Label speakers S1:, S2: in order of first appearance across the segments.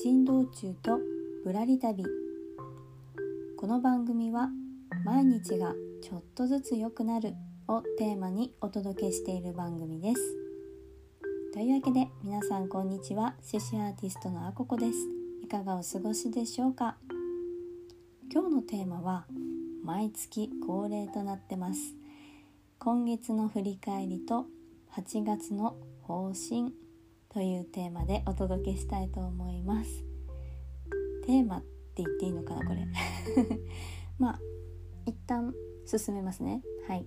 S1: 珍道中とぶらり旅。この番組は毎日がちょっとずつ良くなるをテーマにお届けしている番組です。というわけで皆さんこんにちは。獅子アーティストのあここです。いかがお過ごしでしょうか？今日のテーマは毎月恒例となってます。今月の振り返りと8月の方針。というテーマでお届けしたいと思います。テーマって言っていいのかなこれ。まあ一旦進めますね。はい。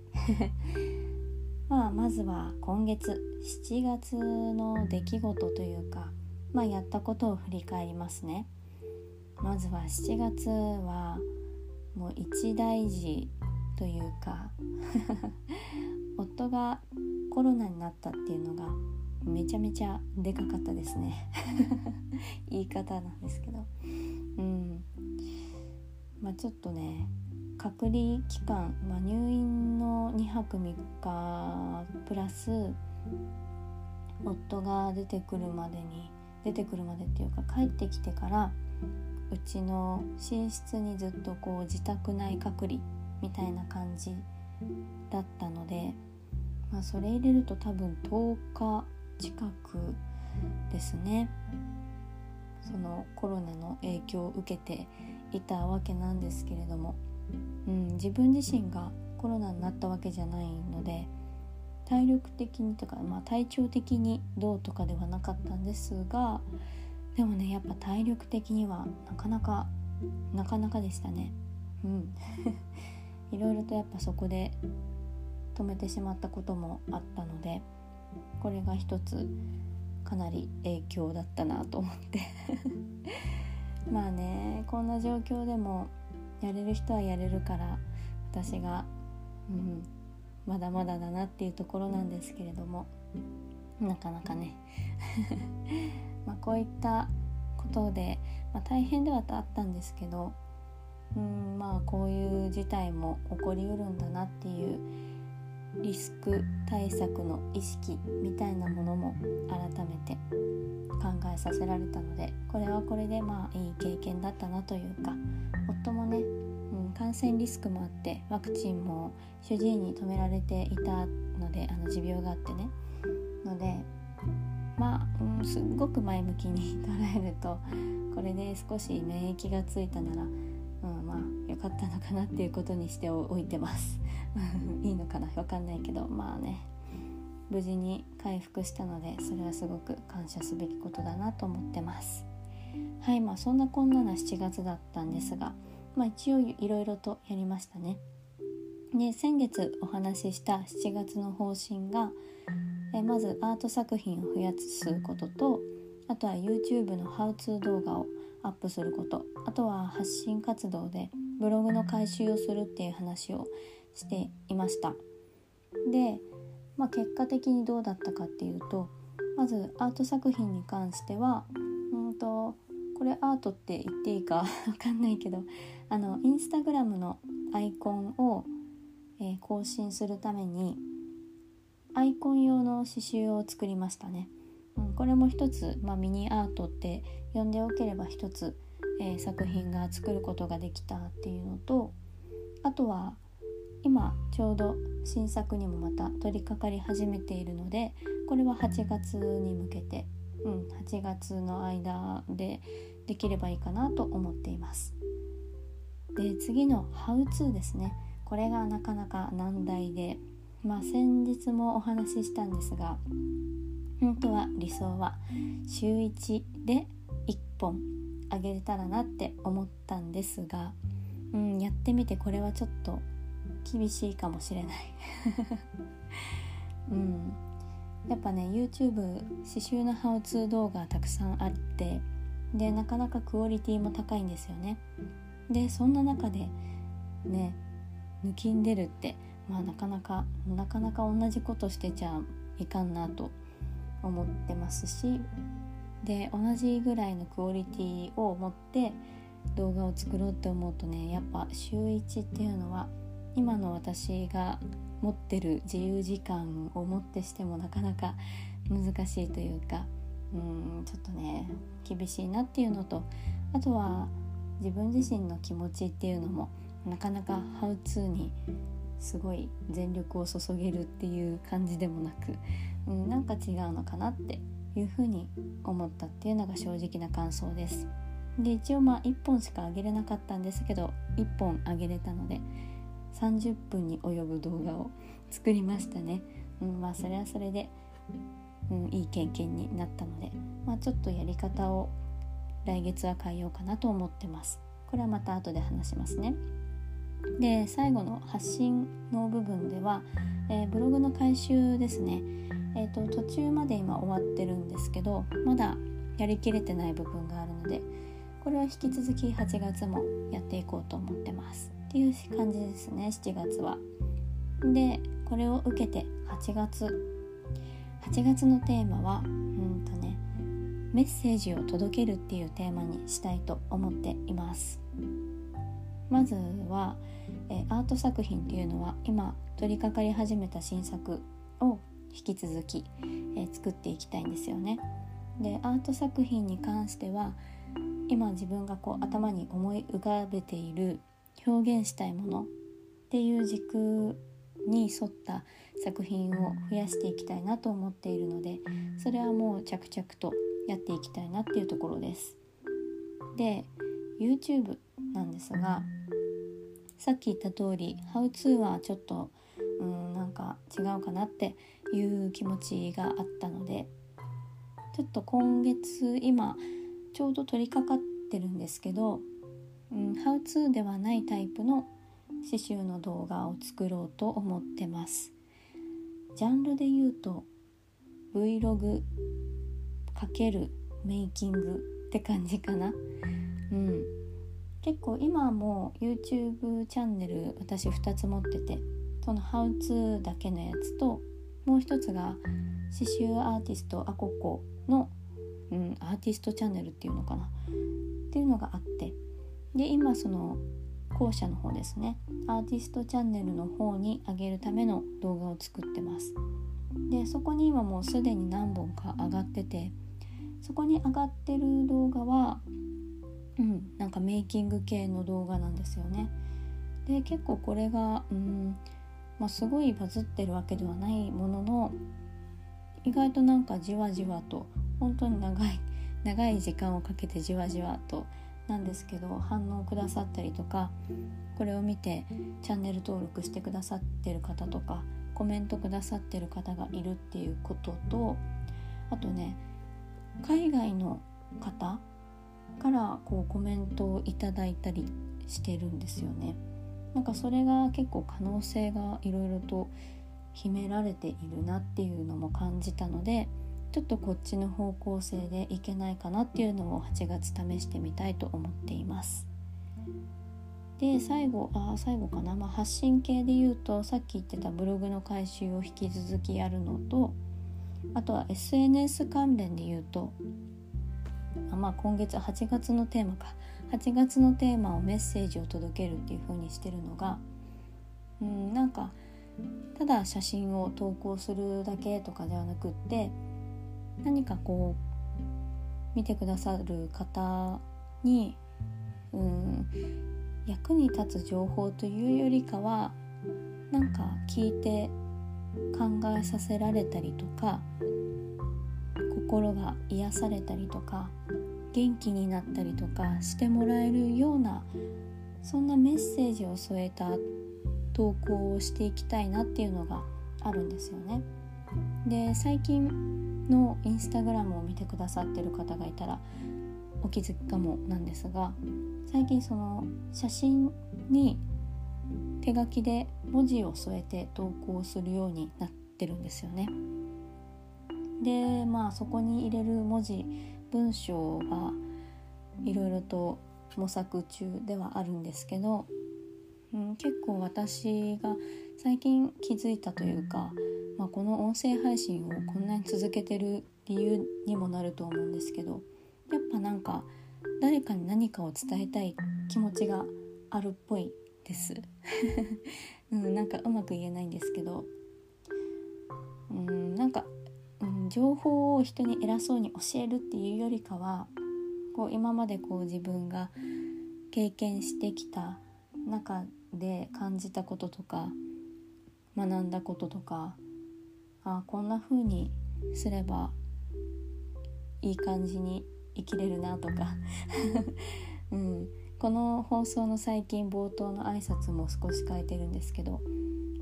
S1: まあまずは今月7月の出来事というかまあやったことを振り返りますね。まずは7月はもう一大事というか 夫がコロナになったっていうのがめちゃめちゃでかかったですね。言い方なんですけど。うん。まあちょっとね隔離期間、まあ、入院の2泊3日プラス夫が出てくるまでに出てくるまでっていうか帰ってきてからうちの寝室にずっとこう自宅内隔離みたいな感じだったので、まあ、それ入れると多分10日近くですね。そのコロナの影響を受けていたわけなんですけれども、うん、自分自身がコロナになったわけじゃないので体力的にとか、まあ、体調的にどうとかではなかったんですがでもねやっぱ体力的にはなかなかなかなかでしたね。うん。いろいろとやっぱそこで止めてしまったこともあったので。これが一つかなり影響だったなと思って。まあねこんな状況でもやれる人はやれるから私が、うん、まだまだだなっていうところなんですけれどもなかなかね。まこういったことで、まあ、大変ではあったんですけどうんまあこういう事態も起こりうるんだなっていうリスク対策の意識みたいなものも改めて考えさせられたのでこれはこれでまあいい経験だったなというか夫もね、うん、感染リスクもあってワクチンも主治医に止められていたのであの持病があってね。のでまあ、うん、すっごく前向きに 捉えるとこれで少し免疫がついたなら、かったのかなっていうことにしておいてます。いいのかな？分かんないけど。まあね。無事に回復したのでそれはすごく感謝すべきことだなと思ってます。はい。まあそんなこんなな7月だったんですがまあ一応いろいろとやりましたね。で先月お話しした7月の方針がえまずアート作品を増やすこととあとは YouTube のハウツー動画をアップすることあとは発信活動でブログの回収をするっていう話をしていました。で、まあ、結果的にどうだったかっていうとまずアート作品に関してはうんとこれアートって言っていいか わかんないけどあのインスタグラムのアイコンを、えー、更新するためにアイコン用の刺繍を作りましたね、うん、これも一つ、まあ、ミニアートって呼んでおければ一つ、えー、作品が作ることができたっていうのとあとは今ちょうど新作にもまた取り掛かり始めているのでこれは8月に向けて、うん、8月の間でできればいいかなと思っています。で次の「ハウツーですね。これがなかなか難題でまあ先日もお話ししたんですが本当は理想は週1で1本あげれたらなって思ったんですが、うん、やってみてこれはちょっと厳しいかもしれない。うん。やっぱね YouTube 刺繍のハウツー動画たくさんあってでなかなかクオリティも高いんですよね。でそんな中でね抜きんでるってまあなかなかなかなか同じことしてちゃいかんなと思ってますしで同じぐらいのクオリティを持って動画を作ろうって思うとねやっぱ週1っていうのは今の私が持ってる自由時間をもってしてもなかなか難しいというか、うんちょっとね厳しいなっていうのとあとは自分自身の気持ちっていうのもなかなかハウツーにすごい全力を注げるっていう感じでもなく、うん、なんか違うのかなっていうふうに思ったっていうのが正直な感想です。で一応まあ1本しか上げれなかったんですけど1本上げれたので30分に及ぶ動画を作りましたね。うん、まあそれはそれで、うん、いい経験になったので、まあ、ちょっとやり方を来月は変えようかなと思ってます。これはまた後で話しますね。で最後の発信の部分では、えー、ブログの回収ですね、えーと、途中まで今終わってるんですけどまだやりきれてない部分があるのでこれは引き続き8月もやっていこうと思ってます。っていう感じですね7月は。でこれを受けて8月。8月のテーマはうんとねメッセージを届けるっていうテーマにしたいと思っています。まずは、えアート作品っていうのは今取り掛かり始めた新作を引き続き、え作っていきたいんですよね。でアート作品に関しては今自分がこう頭に思い浮かべている表現したいものっていう軸に沿った作品を増やしていきたいなと思っているのでそれはもう着々とやっていきたいなっていうところです。で YouTube なんですがさっき言った通り「How to」はちょっとうんなんか違うかなっていう気持ちがあったのでちょっと今月今ちょうど取り掛かってるんですけど「うん、How to」ではないタイプの刺繍の動画を作ろうと思ってます。ジャンルで言うと Vlog× メイキングって感じかな。うん。結構今も YouTube チャンネル私2つ持っててその「How to」だけのやつともう一つが刺繍アーティストアココの、うん、アーティストチャンネルっていうのかな。っていうのがあってで今その後者の方ですね。アーティストチャンネルの方に上げるための動画を作ってます。でそこに今もうすでに何本か上がっててそこに上がってる動画はうん。なんかメイキング系の動画なんですよね。で結構これがうんまあ、すごいバズってるわけではないものの意外となんかじわじわと本当に長い長い時間をかけてじわじわとなんですけど反応くださったりとかこれを見てチャンネル登録してくださってる方とかコメントくださってる方がいるっていうこととあとね海外の方からこうコメントをいただいたりしてるんですよね。なんかそれが結構可能性がいろいろと秘められているなっていうのも感じたのでちょっとこっちの方向性でいけないかなっていうのを8月試してみたいと思っています。で最後あ最後かな、まあ、発信系で言うとさっき言ってたブログの回収を引き続きやるのとあとは SNS 関連で言うとあまあ今月8月のテーマか。8月のテーマをメッセージを届けるっていう風にしてるのがうんなんかただ写真を投稿するだけとかではなくって何かこう見てくださる方にうん役に立つ情報というよりかはなんか聞いて考えさせられたりとか心が癒されたりとか元気になったりとかしてもらえるようなそんなメッセージを添えた投稿をしていきたいなっていうのがあるんですよね。で最近のインスタグラムを見てくださってる方がいたらお気づきかもなんですが最近その写真に手書きで文字を添えて投稿するようになってるんですよね。でまあそこに入れる文字文章はいろいろと模索中ではあるんですけど、うん、結構私が最近気づいたというか、まあ、この音声配信をこんなに続けてる理由にもなると思うんですけどやっぱなんか誰かに何かを伝えたい気持ちがあるっぽいです、うん、なんかうまく言えないんですけど情報を人に偉そうに教えるっていうよりかはこう今までこう自分が経験してきた中で感じたこととか学んだこととかあこんな風にすればいい感じに生きれるなとか、うん、この放送の最近冒頭の挨拶も少し変えてるんですけど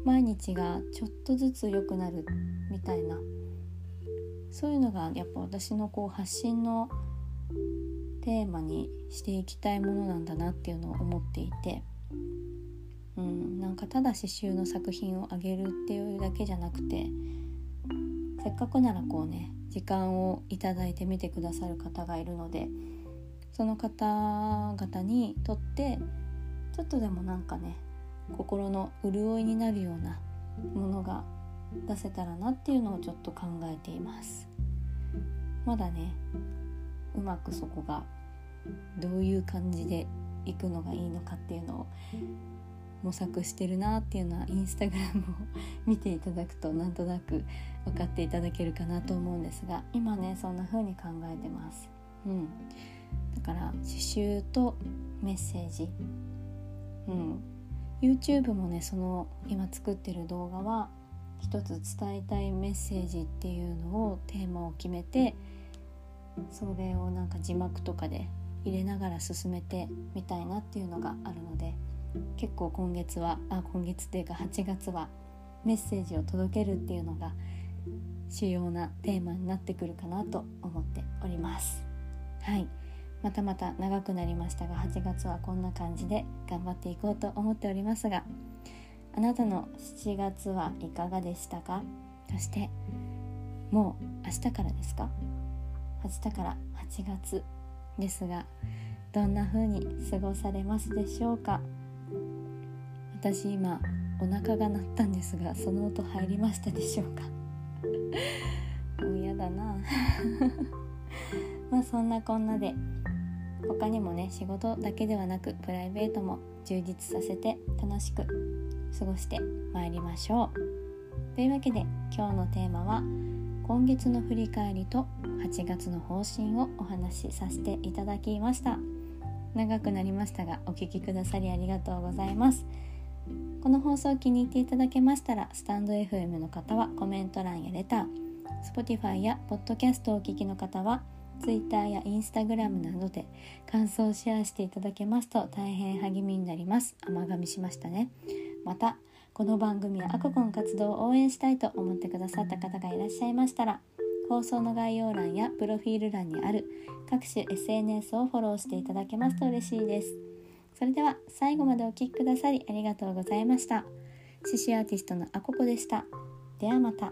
S1: 毎日がちょっとずつ良くなるみたいなそういうのがやっぱ私のこう発信のテーマにしていきたいものなんだなっていうのを思っていて、うん、なんかただ刺繍の作品をあげるっていうだけじゃなくてせっかくならこうね時間をいいて見てくださる方がいるのでその方々にとってちょっとでもなんかね心の潤いになるようなものが出せたらなっていうのをちょっと考えています。まだねうまくそこがどういう感じでいくのがいいのかっていうのを模索してるなっていうのはインスタグラムを見ていただくと なんとなく分かっていただけるかなと思うんですが今ねそんな風に考えてます。うん、だから刺繍とメッセージ、うん、YouTube もねその今作ってる動画は一つ伝えたいメッセージっていうのをテーマを決めてそれをなんか字幕とかで入れながら進めてみたいなっていうのがあるので結構今月はあ今月っていうか8月はメッセージを届けるっていうのが主要なテーマになってくるかなと思っております。はい。またまた長くなりましたが8月はこんな感じで頑張っていこうと思っておりますがあなたの7月はいかがでしたか？そしてもう明日からですか？明日から8月ですがどんな風に過ごされますでしょうか？私今お腹が鳴ったんですがその音入りましたでしょうか？もう嫌だな。まあそんなこんなで他にもね仕事だけではなくプライベートも充実させて楽しく過ごしてまいりましょう。というわけで今日のテーマは今月の振り返りと8月の方針をお話しさせていただきました。長くなりましたがお聴きくださりありがとうございます。この放送を気に入っていただけましたらスタンド FM の方はコメント欄やレター Spotify や Podcast をお聞きの方は Twitter や Instagram などで感想をシェアしていただけますと大変励みになります。甘噛みしましたね。またこの番組やアココの活動を応援したいと思ってくださった方がいらっしゃいましたら放送の概要欄やプロフィール欄にある各種 SNS をフォローしていただけますと嬉しいです。それでは最後までお聴きくださりありがとうございました。獅子アーティストのアココでした。ではまた。